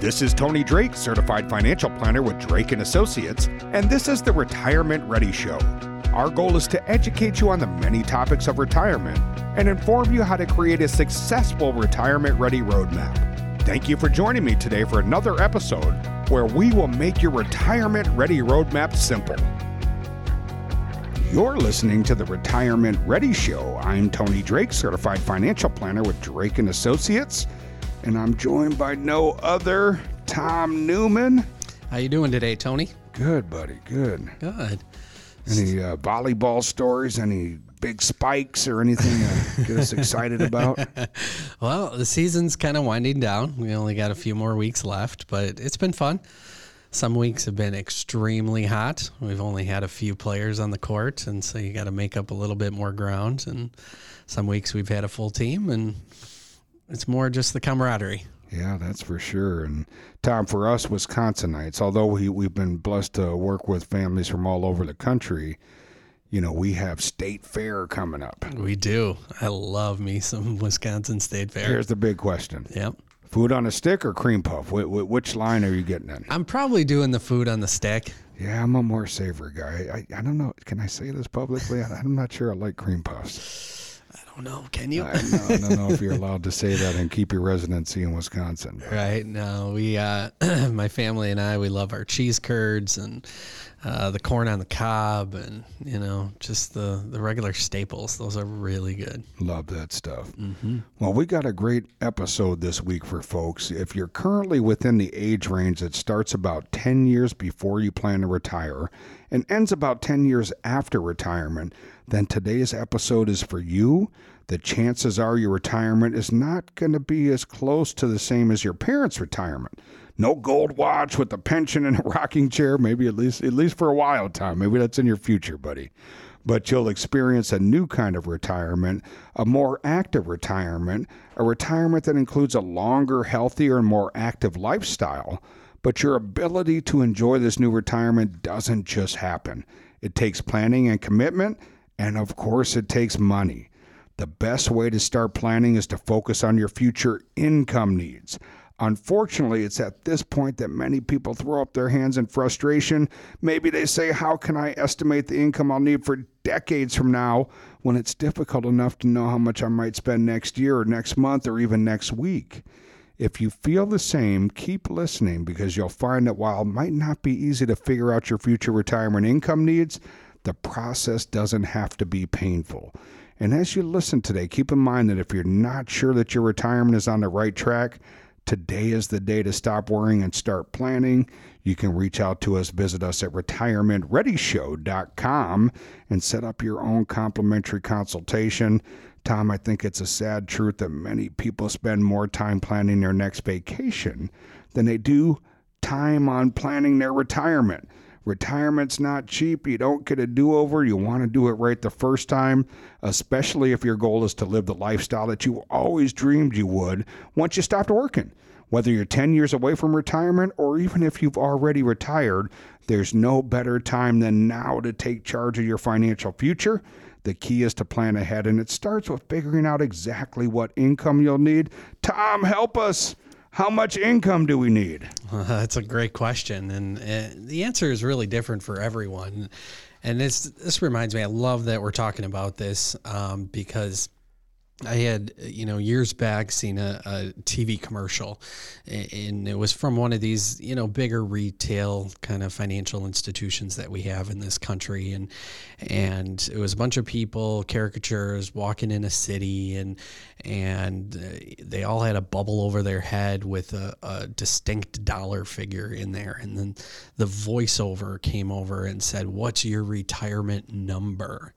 This is Tony Drake, certified financial planner with Drake and Associates, and this is the Retirement Ready Show. Our goal is to educate you on the many topics of retirement and inform you how to create a successful retirement ready roadmap. Thank you for joining me today for another episode where we will make your retirement ready roadmap simple. You're listening to the Retirement Ready Show. I'm Tony Drake, certified financial planner with Drake and Associates and I'm joined by no other Tom Newman. How you doing today, Tony? Good, buddy. Good. Good. Any uh, volleyball stories? Any big spikes or anything to get us excited about? well, the season's kind of winding down. We only got a few more weeks left, but it's been fun. Some weeks have been extremely hot. We've only had a few players on the court, and so you got to make up a little bit more ground. And some weeks we've had a full team, and it's more just the camaraderie. Yeah, that's for sure. And Tom, for us Wisconsinites, although we, we've been blessed to work with families from all over the country, you know, we have state fair coming up. We do. I love me some Wisconsin State Fair. Here's the big question. Yep. Food on a stick or cream puff? Which line are you getting in? I'm probably doing the food on the stick. Yeah, I'm a more savory guy. I, I don't know. Can I say this publicly? I'm not sure I like cream puffs don't know. Can you? I, know, I don't know if you're allowed to say that and keep your residency in Wisconsin. Right. No, we, uh, my family and I, we love our cheese curds and uh, the corn on the cob and, you know, just the, the regular staples. Those are really good. Love that stuff. Mm-hmm. Well, we got a great episode this week for folks. If you're currently within the age range that starts about 10 years before you plan to retire and ends about 10 years after retirement, then today's episode is for you. The chances are your retirement is not going to be as close to the same as your parents' retirement. No gold watch with a pension and a rocking chair, maybe at least at least for a while, Tom. Maybe that's in your future, buddy. But you'll experience a new kind of retirement, a more active retirement, a retirement that includes a longer, healthier, and more active lifestyle. But your ability to enjoy this new retirement doesn't just happen. It takes planning and commitment and of course, it takes money. The best way to start planning is to focus on your future income needs. Unfortunately, it's at this point that many people throw up their hands in frustration. Maybe they say, How can I estimate the income I'll need for decades from now when it's difficult enough to know how much I might spend next year or next month or even next week? If you feel the same, keep listening because you'll find that while it might not be easy to figure out your future retirement income needs, the process doesn't have to be painful. And as you listen today, keep in mind that if you're not sure that your retirement is on the right track, today is the day to stop worrying and start planning. You can reach out to us, visit us at retirementreadyshow.com and set up your own complimentary consultation. Tom, I think it's a sad truth that many people spend more time planning their next vacation than they do time on planning their retirement. Retirement's not cheap. You don't get a do over. You want to do it right the first time, especially if your goal is to live the lifestyle that you always dreamed you would once you stopped working. Whether you're 10 years away from retirement or even if you've already retired, there's no better time than now to take charge of your financial future. The key is to plan ahead, and it starts with figuring out exactly what income you'll need. Tom, help us. How much income do we need? Uh, that's a great question, and uh, the answer is really different for everyone. And this this reminds me, I love that we're talking about this um, because I had, you know, years back seen a, a, TV commercial, and it was from one of these, you know, bigger retail kind of financial institutions that we have in this country, and and it was a bunch of people, caricatures, walking in a city, and and uh, they all had a bubble over their head with a, a distinct dollar figure in there, and then the voiceover came over and said, "What's your retirement number?"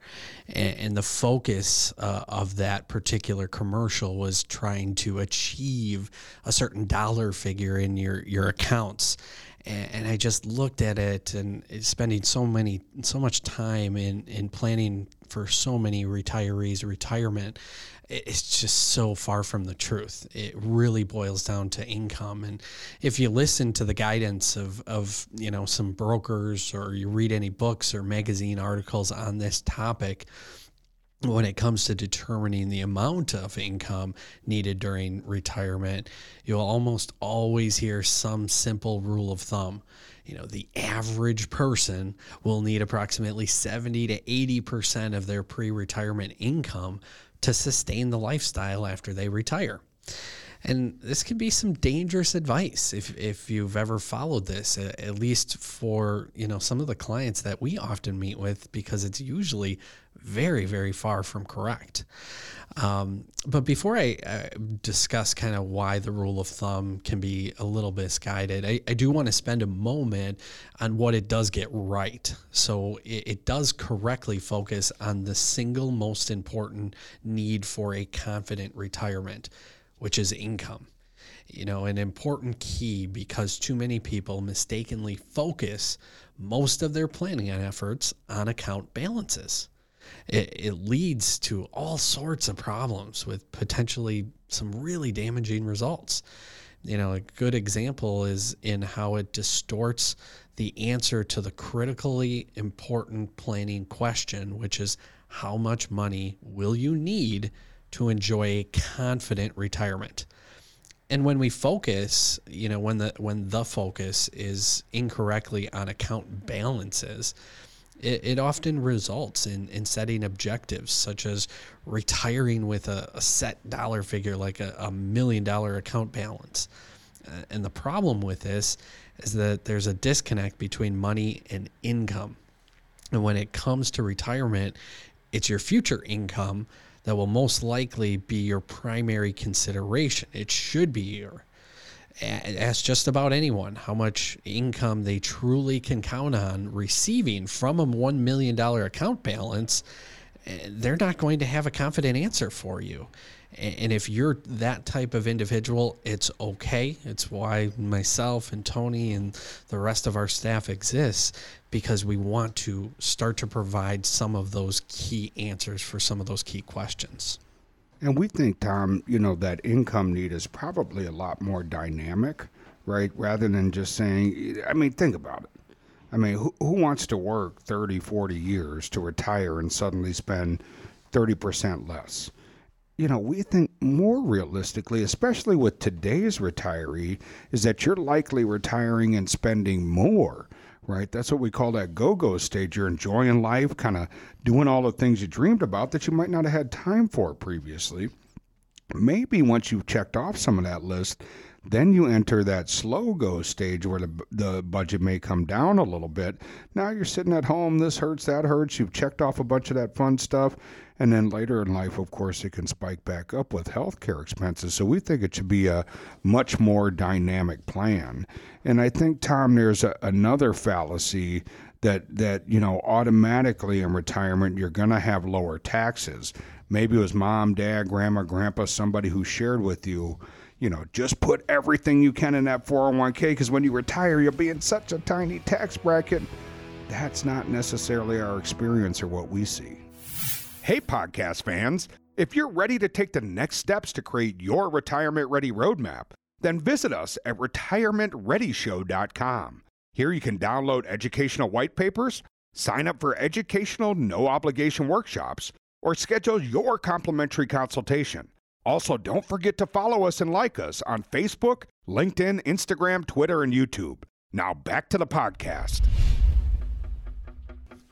and, and the focus uh, of that particular particular commercial was trying to achieve a certain dollar figure in your your accounts. And, I just looked at it and spending so many so much time in in planning for so many retirees retirement. It's just so far from the truth. It really boils down to income. And if you listen to the guidance of of you know some brokers or you read any books or magazine articles on this topic when it comes to determining the amount of income needed during retirement, you'll almost always hear some simple rule of thumb. You know, the average person will need approximately 70 to 80% of their pre retirement income to sustain the lifestyle after they retire. And this can be some dangerous advice if, if you've ever followed this, at least for you know some of the clients that we often meet with, because it's usually very, very far from correct. Um, but before I uh, discuss kind of why the rule of thumb can be a little misguided, I, I do want to spend a moment on what it does get right. So it, it does correctly focus on the single most important need for a confident retirement, which is income you know, an important key because too many people mistakenly focus most of their planning efforts on account balances it, it leads to all sorts of problems with potentially some really damaging results. You know, a good example is in how it distorts the answer to the critically important planning question, which is how much money will you need to enjoy a confident retirement? And when we focus, you know, when the when the focus is incorrectly on account balances, it, it often results in, in setting objectives such as retiring with a, a set dollar figure like a, a million dollar account balance. Uh, and the problem with this is that there's a disconnect between money and income. And when it comes to retirement, it's your future income that will most likely be your primary consideration. It should be your ask just about anyone how much income they truly can count on receiving from a $1 million account balance. Eh, they're not going to have a confident answer for you. And if you're that type of individual, it's okay. It's why myself and Tony and the rest of our staff exists because we want to start to provide some of those key answers for some of those key questions. And we think, Tom, you know, that income need is probably a lot more dynamic, right? Rather than just saying, I mean, think about it. I mean, who, who wants to work 30, 40 years to retire and suddenly spend 30% less? You know, we think more realistically, especially with today's retiree, is that you're likely retiring and spending more right? That's what we call that go go stage. You're enjoying life, kind of doing all the things you dreamed about that you might not have had time for previously. Maybe once you've checked off some of that list, then you enter that slow go stage where the, the budget may come down a little bit. Now you're sitting at home, this hurts, that hurts. You've checked off a bunch of that fun stuff. And then later in life, of course, it can spike back up with healthcare expenses. So we think it should be a much more dynamic plan. And I think, Tom, there's a, another fallacy that that you know automatically in retirement you're going to have lower taxes. Maybe it was mom, dad, grandma, grandpa, somebody who shared with you you know, just put everything you can in that 401k because when you retire, you'll be in such a tiny tax bracket. That's not necessarily our experience or what we see. Hey, podcast fans, if you're ready to take the next steps to create your retirement ready roadmap, then visit us at retirementreadyshow.com. Here you can download educational white papers, sign up for educational no obligation workshops, or schedule your complimentary consultation. Also, don't forget to follow us and like us on Facebook, LinkedIn, Instagram, Twitter, and YouTube. Now back to the podcast.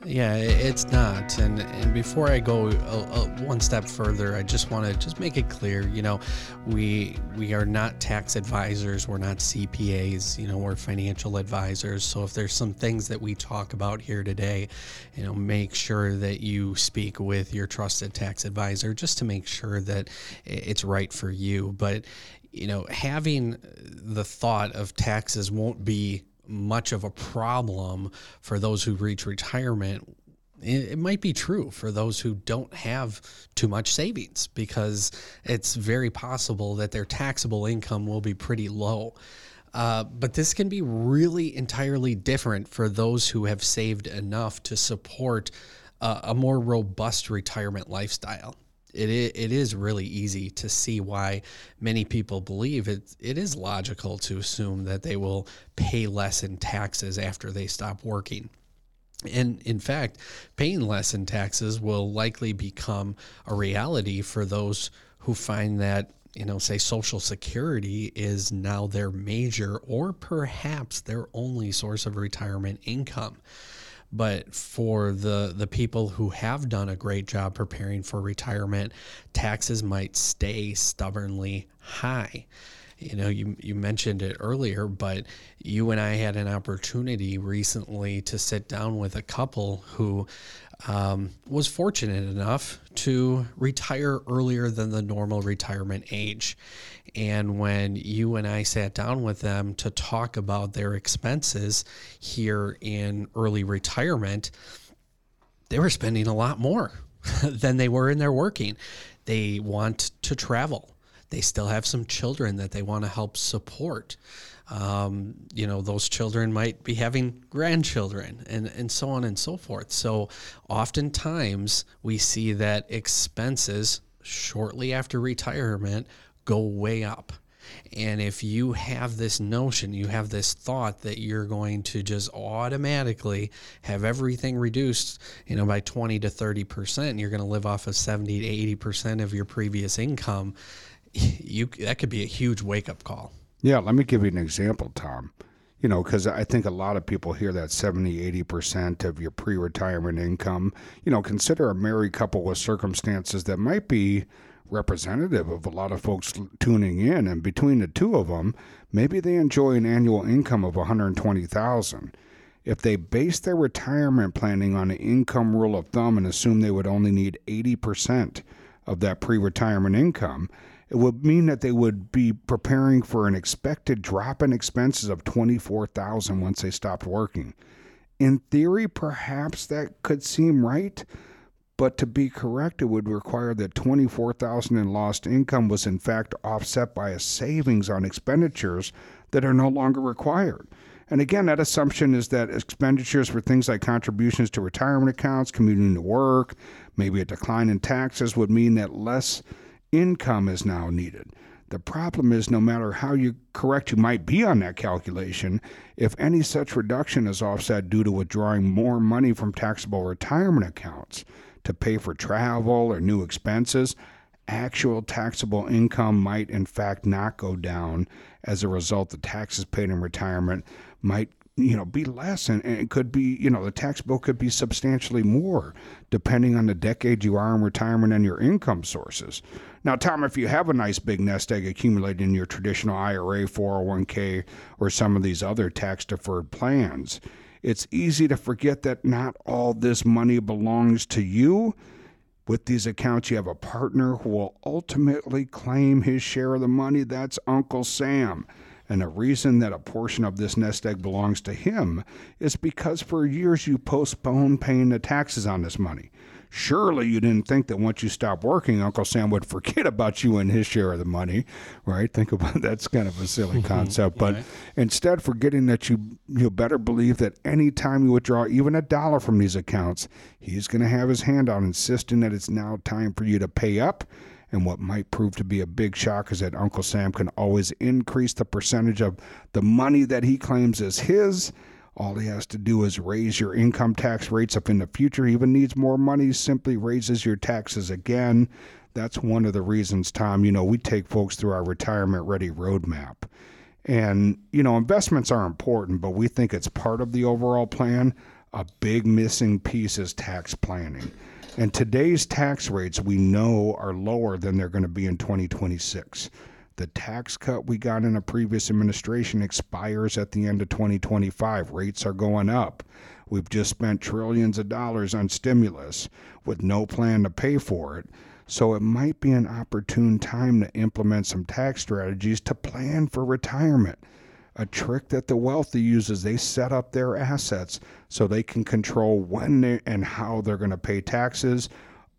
Yeah, it's not. And and before I go a, a one step further, I just want to just make it clear. You know, we we are not tax advisors. We're not CPAs. You know, we're financial advisors. So if there's some things that we talk about here today, you know, make sure that you speak with your trusted tax advisor just to make sure that it's right for you. But you know, having the thought of taxes won't be much of a problem for those who reach retirement it, might be true for those who don't have too much savings because it's very possible that their taxable income will be pretty low. Uh, but this can be really entirely different for those who have saved enough to support uh, a more robust retirement lifestyle it it is really easy to see why many people believe it it is logical to assume that they will pay less in taxes after they stop working. And in fact, paying less in taxes will likely become a reality for those who find that, you know, say Social Security is now their major or perhaps their only source of retirement income. But for the, the people who have done a great job preparing for retirement, taxes might stay stubbornly high. You know you you mentioned it earlier but you and I had an opportunity recently to sit down with a couple who um, was fortunate enough to retire earlier than the normal retirement age. And when you and I sat down with them to talk about their expenses here in early retirement, they were spending a lot more than they were in their working. They want to travel they still have some children that they want to help support. Um, you know, those children might be having grandchildren and, and so on and so forth. So, oftentimes we see that expenses shortly after retirement go way up. And if you have this notion, you have this thought that you're going to just automatically have everything reduced, you know, by 20 to 30%, you're going to live off of 70 to 80% of your previous income you that could be a huge wake up call. Yeah, let me give you an example, Tom. You know, because I think a lot of people hear that 70, 80% of your pre retirement income. You know, consider a married couple with circumstances that might be representative of a lot of folks tuning in. And between the two of them, maybe they enjoy an annual income of 120000 If they base their retirement planning on an income rule of thumb and assume they would only need 80% of that pre retirement income, it would mean that they would be preparing for an expected drop in expenses of 24,000 once they stopped working. In theory, perhaps that could seem right, but to be correct, it would require that 24,000 in lost income was in fact offset by a savings on expenditures that are no longer required. And again, that assumption is that expenditures for things like contributions to retirement accounts, commuting to work, maybe a decline in taxes would mean that less income is now needed. The problem is, no matter how you correct you might be on that calculation, if any such reduction is offset due to withdrawing more money from taxable retirement accounts to pay for travel or new expenses, actual taxable income might in fact not go down. As a result, the taxes paid in retirement might you know be less and, and, it could be you know the tax bill could be substantially more depending on the decade you are in retirement and your income sources now tom if you have a nice big nest egg accumulated in your traditional ira 401k or some of these other tax deferred plans it's easy to forget that not all this money belongs to you with these accounts, you have a partner who will ultimately claim his share of the money. That's Uncle Sam. And the reason that a portion of this nest egg belongs to him is because for years you postponed paying the taxes on this money. Surely you didn't think that once you stopped working, Uncle Sam would forget about you and his share of the money, right? Think about that's kind of a silly mm-hmm. concept. But right. instead, forgetting that you you better believe that any time you withdraw even a dollar from these accounts, he's going to have his hand on insisting that it's now time for you to pay up and what might prove to be a big shock is that Uncle Sam can always increase the percentage of the money that he claims is his. All he has to do is raise your income tax rates if in the future he even needs more money, simply raises your taxes again. That's one of the reasons, Tom, you know, we take folks through our retirement ready roadmap. And, you know, investments are important, but we think it's part of the overall plan. A big missing piece is tax planning. And today's tax rates we know are lower than they're going to be in 2026. The tax cut we got in a previous administration expires at the end of 2025. Rates are going up. We've just spent trillions of dollars on stimulus with no plan to pay for it. So it might be an opportune time to implement some tax strategies to plan for retirement a trick that the wealthy uses. They set up their assets so they can control when and how they're going to pay taxes.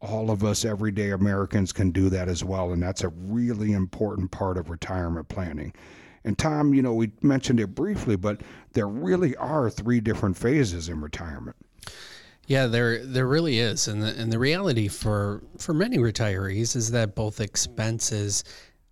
All of us everyday Americans can do that as well. And that's a really important part of retirement planning. And Tom, you know, we mentioned it briefly, but there really are three different phases in retirement. Yeah, there there really is, and the, and the reality for for many retirees is that both expenses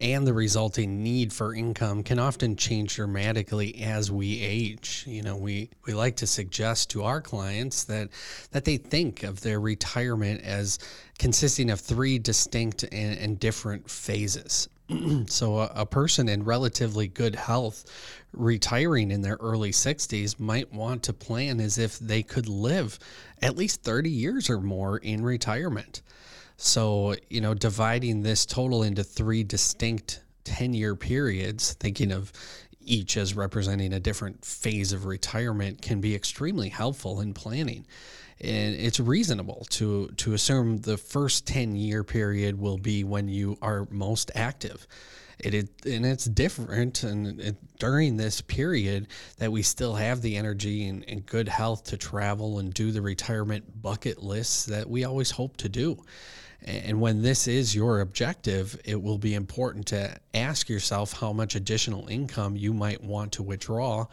and the resulting need for income can often change dramatically as we age. You know, we, we like to suggest to our clients that that they think of their retirement as consisting of three distinct and, and different phases. so a, a, person in relatively good health retiring in their early 60s might want to plan as if they could live at least 30 years or more in retirement. So, you know, dividing this total into three distinct 10 year periods, thinking of each as representing a different phase of retirement, can be extremely helpful in planning. And it's reasonable to, to assume the first 10 year period will be when you are most active. It, it and it's different and it, during this period that we still have the energy and, and good health to travel and do the retirement bucket lists that we always hope to do and when this is your objective, it will be important to ask yourself how much additional income you might want to withdraw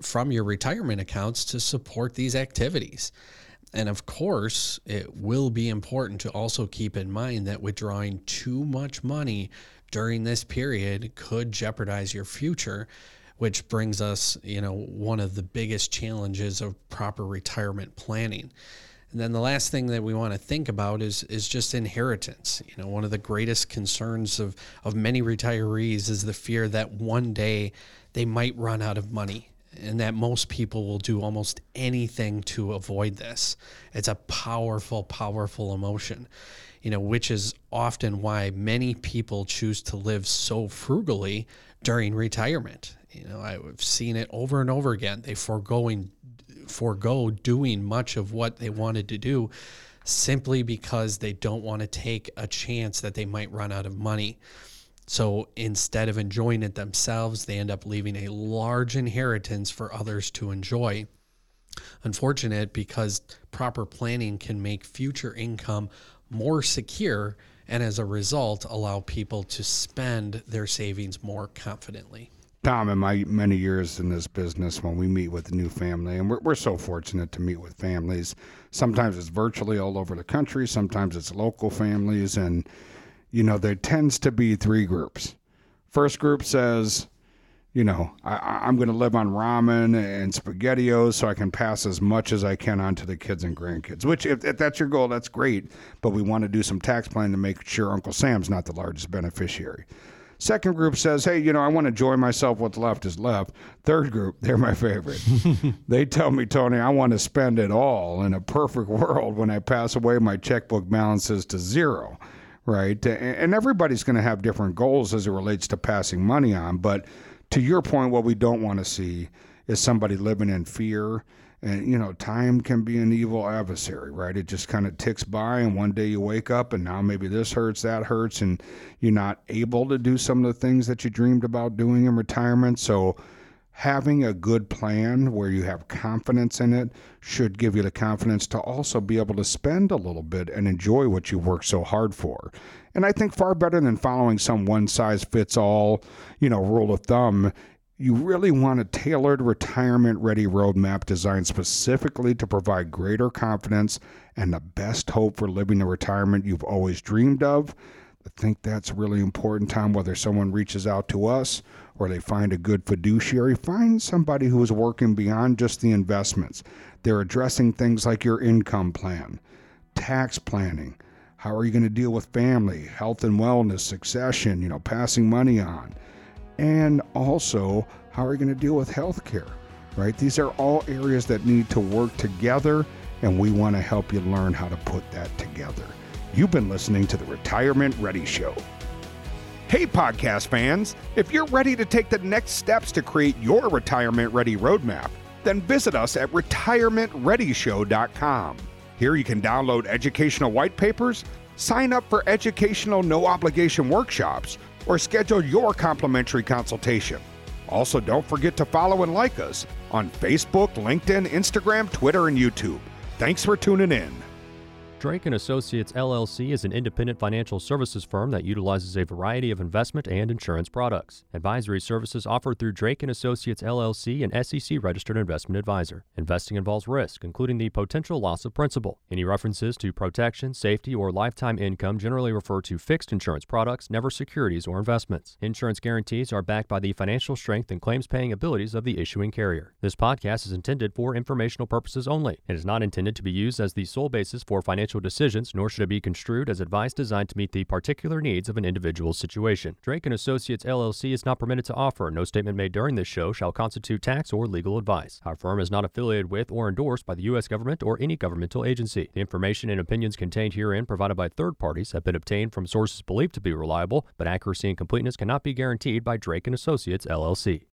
from your retirement accounts to support these activities. And of course, it will be important to also keep in mind that withdrawing too much money during this period could jeopardize your future, which brings us, you know, one of the biggest challenges of proper retirement planning. And then the last thing that we want to think about is is just inheritance. You know, one of the greatest concerns of of many retirees is the fear that one day they might run out of money and that most people will do almost anything to avoid this. It's a powerful powerful emotion. You know, which is often why many people choose to live so frugally during retirement. You know, I've seen it over and over again. They foregoing forego doing much of what they wanted to do simply because they don't want to take a chance that they might run out of money. So instead of enjoying it themselves, they end up leaving a large inheritance for others to enjoy. Unfortunate because proper planning can make future income more secure and as a result allow people to spend their savings more confidently. Tom, in my many years in this business, when we meet with a new family, and we're, we're so fortunate to meet with families, sometimes it's virtually all over the country, sometimes it's local families, and, you know, there tends to be three groups. First group says, you know, I, am going to live on ramen and spaghettios so I can pass as much as I can on to the kids and grandkids. Which, if, if that's your goal, that's great. But we want to do some tax planning to make sure Uncle Sam's not the largest beneficiary. Second group says, hey, you know, I want to enjoy myself. What's left is left. Third group, they're my favorite. they tell me, Tony, I want to spend it all. In a perfect world, when I pass away, my checkbook balances to zero, right? And everybody's going to have different goals as it relates to passing money on. But to your point, what we don't want to see is somebody living in fear and you know time can be an evil adversary right it just kind of ticks by and one day you wake up and now maybe this hurts that hurts and you're not able to do some of the things that you dreamed about doing in retirement so having a good plan where you have confidence in it should give you the confidence to also be able to spend a little bit and enjoy what you worked so hard for. And I think far better than following some one size fits all, you know, rule of thumb you really want a tailored retirement ready roadmap designed specifically to provide greater confidence and the best hope for living the retirement you've always dreamed of. I think that's really important, Tom, whether someone reaches out to us or they find a good fiduciary, find somebody who is working beyond just the investments. They're addressing things like your income plan, tax planning. How are you going to deal with family, health and wellness, succession, you know, passing money on? And also how are you going to deal with healthcare, right? These are all areas that need to work together, and we want to help you learn how to put that together. You've been listening to the Retirement Ready Show. Hey, podcast fans, if you're ready to take the next steps to create your retirement ready roadmap, then visit us at retirementreadyshow.com. Here you can download educational white papers, sign up for educational no obligation workshops, or schedule your complimentary consultation. Also, don't forget to follow and like us on Facebook, LinkedIn, Instagram, Twitter, and YouTube. Thanks for tuning in. Drake Associates LLC is an independent financial services firm that utilizes a variety of investment and insurance products. Advisory services offered through Drake Associates LLC, an SEC registered investment advisor. Investing involves risk, including the potential loss of principal. Any references to protection, safety, or lifetime income generally refer to fixed insurance products, never securities or investments. Insurance guarantees are backed by the financial strength and claims paying abilities of the issuing carrier. This podcast is intended for informational purposes only and is not intended to be used as the sole basis for financial decisions, nor should it be construed as advice designed to meet the particular needs of an individual's situation. Drake and Associates LLC is not permitted to offer. No statement made during this show shall constitute tax or legal advice. Our firm is not affiliated with or endorsed by the U.S. government or any governmental agency. The information and opinions contained herein provided by third parties have been obtained from sources believed to be reliable, but accuracy and completeness cannot be guaranteed by Drake and Associates LLC.